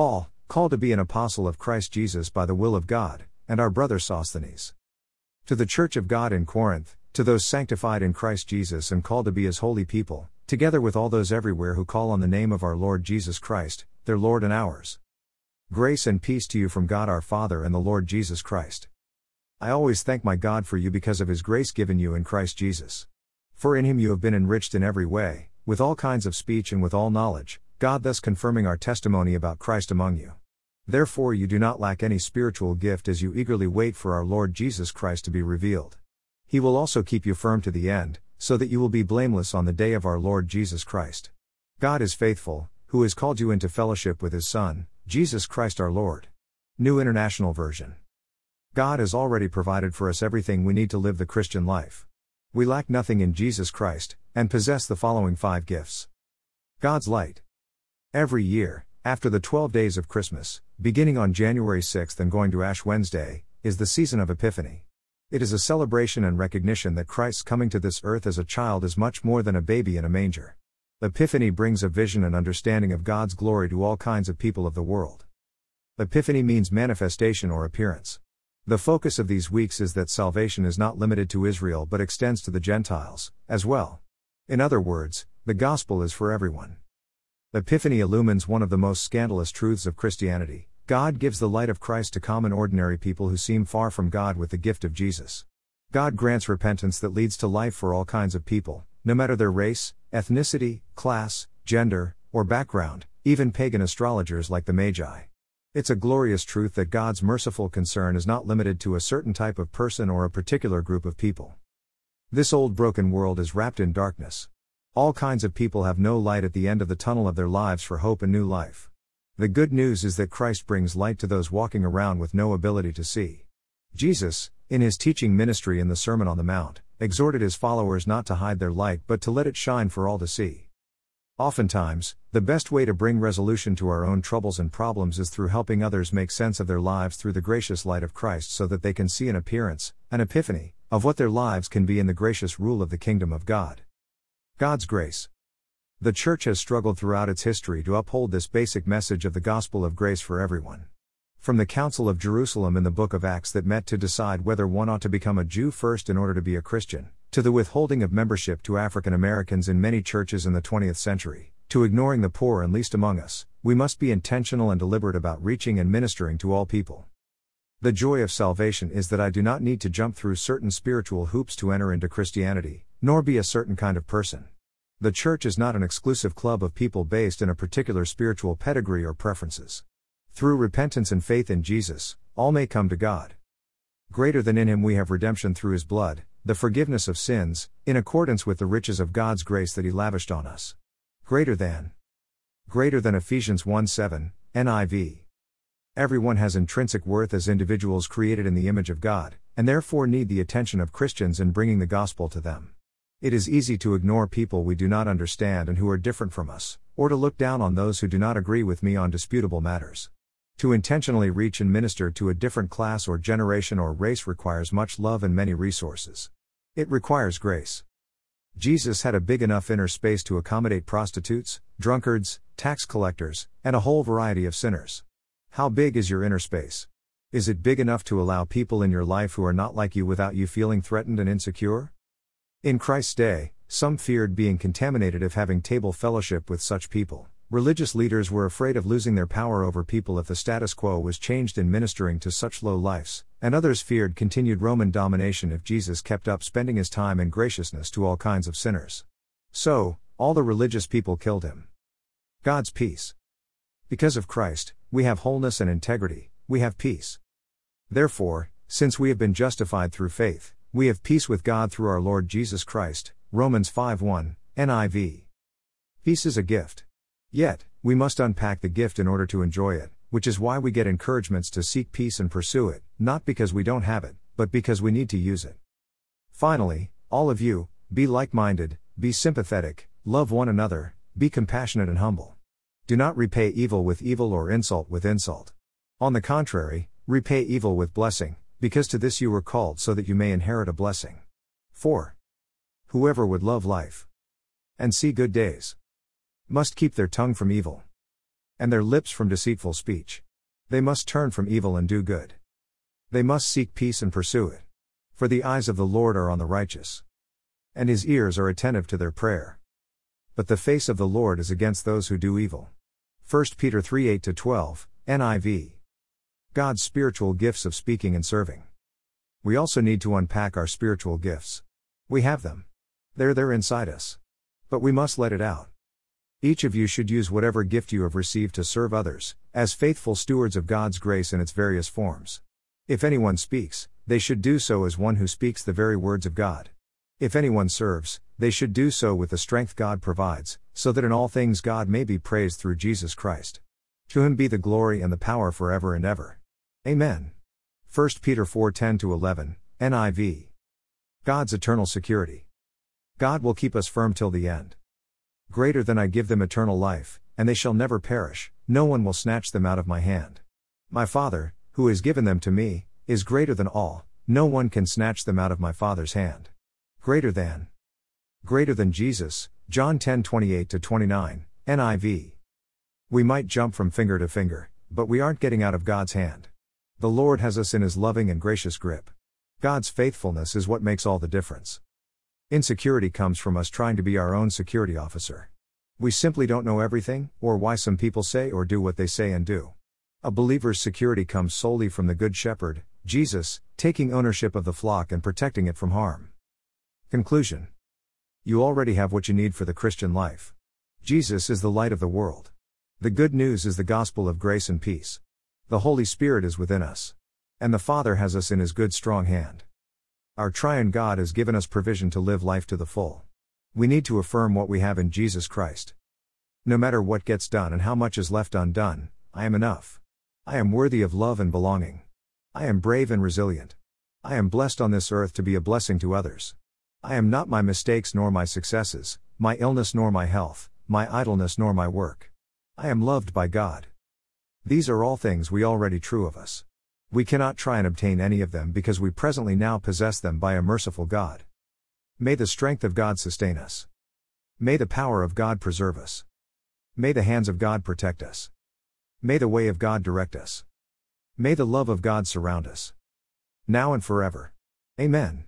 Paul, called to be an apostle of Christ Jesus by the will of God, and our brother Sosthenes. To the church of God in Corinth, to those sanctified in Christ Jesus and called to be his holy people, together with all those everywhere who call on the name of our Lord Jesus Christ, their Lord and ours. Grace and peace to you from God our Father and the Lord Jesus Christ. I always thank my God for you because of his grace given you in Christ Jesus. For in him you have been enriched in every way, with all kinds of speech and with all knowledge, God thus confirming our testimony about Christ among you. Therefore you do not lack any spiritual gift as you eagerly wait for our Lord Jesus Christ to be revealed. He will also keep you firm to the end, so that you will be blameless on the day of our Lord Jesus Christ. God is faithful, who has called you into fellowship with his Son, Jesus Christ our Lord. New International Version. God has already provided for us everything we need to live the Christian life. We lack nothing in Jesus Christ, and possess the following five gifts God's light. Every year, after the 12 days of Christmas, beginning on January 6th and going to Ash Wednesday, is the season of Epiphany. It is a celebration and recognition that Christ's coming to this earth as a child is much more than a baby in a manger. Epiphany brings a vision and understanding of God's glory to all kinds of people of the world. Epiphany means manifestation or appearance. The focus of these weeks is that salvation is not limited to Israel but extends to the Gentiles, as well. In other words, the gospel is for everyone. Epiphany illumines one of the most scandalous truths of Christianity God gives the light of Christ to common ordinary people who seem far from God with the gift of Jesus. God grants repentance that leads to life for all kinds of people, no matter their race, ethnicity, class, gender, or background, even pagan astrologers like the Magi. It's a glorious truth that God's merciful concern is not limited to a certain type of person or a particular group of people. This old broken world is wrapped in darkness. All kinds of people have no light at the end of the tunnel of their lives for hope and new life. The good news is that Christ brings light to those walking around with no ability to see. Jesus, in his teaching ministry in the Sermon on the Mount, exhorted his followers not to hide their light but to let it shine for all to see. Oftentimes, the best way to bring resolution to our own troubles and problems is through helping others make sense of their lives through the gracious light of Christ so that they can see an appearance, an epiphany, of what their lives can be in the gracious rule of the kingdom of God. God's grace. The Church has struggled throughout its history to uphold this basic message of the gospel of grace for everyone. From the Council of Jerusalem in the book of Acts that met to decide whether one ought to become a Jew first in order to be a Christian, to the withholding of membership to African Americans in many churches in the 20th century, to ignoring the poor and least among us, we must be intentional and deliberate about reaching and ministering to all people. The joy of salvation is that I do not need to jump through certain spiritual hoops to enter into Christianity, nor be a certain kind of person. The church is not an exclusive club of people based in a particular spiritual pedigree or preferences. Through repentance and faith in Jesus, all may come to God. Greater than in him we have redemption through his blood, the forgiveness of sins, in accordance with the riches of God's grace that He lavished on us. Greater than. Greater than Ephesians 1 7, NIV. Everyone has intrinsic worth as individuals created in the image of God, and therefore need the attention of Christians in bringing the gospel to them. It is easy to ignore people we do not understand and who are different from us, or to look down on those who do not agree with me on disputable matters. To intentionally reach and minister to a different class or generation or race requires much love and many resources. It requires grace. Jesus had a big enough inner space to accommodate prostitutes, drunkards, tax collectors, and a whole variety of sinners. How big is your inner space? Is it big enough to allow people in your life who are not like you without you feeling threatened and insecure? In Christ's day, some feared being contaminated if having table fellowship with such people. Religious leaders were afraid of losing their power over people if the status quo was changed in ministering to such low lives, and others feared continued Roman domination if Jesus kept up spending his time in graciousness to all kinds of sinners. So, all the religious people killed him. God's peace. Because of Christ, we have wholeness and integrity, we have peace. Therefore, since we have been justified through faith, we have peace with God through our Lord Jesus Christ. Romans 5:1, NIV. Peace is a gift. Yet, we must unpack the gift in order to enjoy it, which is why we get encouragements to seek peace and pursue it, not because we don't have it, but because we need to use it. Finally, all of you, be like minded, be sympathetic, love one another, be compassionate and humble. Do not repay evil with evil or insult with insult. On the contrary, repay evil with blessing, because to this you were called so that you may inherit a blessing. 4. Whoever would love life and see good days must keep their tongue from evil. and their lips from deceitful speech. They must turn from evil and do good. They must seek peace and pursue it. For the eyes of the Lord are on the righteous, and his ears are attentive to their prayer. But the face of the Lord is against those who do evil. 1 Peter 3 8 12, NIV. God's spiritual gifts of speaking and serving. We also need to unpack our spiritual gifts. We have them. They're there inside us. But we must let it out. Each of you should use whatever gift you have received to serve others, as faithful stewards of God's grace in its various forms. If anyone speaks, they should do so as one who speaks the very words of God. If anyone serves, they should do so with the strength God provides, so that in all things God may be praised through Jesus Christ. To him be the glory and the power forever and ever. Amen. 1 Peter 4:10 11, NIV. God's eternal security. God will keep us firm till the end. Greater than I give them eternal life, and they shall never perish, no one will snatch them out of my hand. My Father, who has given them to me, is greater than all, no one can snatch them out of my Father's hand. Greater than. Greater than Jesus, John 10 28 29, NIV. We might jump from finger to finger, but we aren't getting out of God's hand. The Lord has us in His loving and gracious grip. God's faithfulness is what makes all the difference. Insecurity comes from us trying to be our own security officer. We simply don't know everything, or why some people say or do what they say and do. A believer's security comes solely from the Good Shepherd, Jesus, taking ownership of the flock and protecting it from harm. Conclusion You already have what you need for the Christian life. Jesus is the light of the world. The good news is the gospel of grace and peace. The Holy Spirit is within us. And the Father has us in His good strong hand. Our triune God has given us provision to live life to the full. We need to affirm what we have in Jesus Christ. No matter what gets done and how much is left undone, I am enough. I am worthy of love and belonging. I am brave and resilient. I am blessed on this earth to be a blessing to others. I am not my mistakes nor my successes, my illness nor my health, my idleness nor my work. I am loved by God. These are all things we already true of us. We cannot try and obtain any of them because we presently now possess them by a merciful God. May the strength of God sustain us. May the power of God preserve us. May the hands of God protect us. May the way of God direct us. May the love of God surround us. Now and forever. Amen.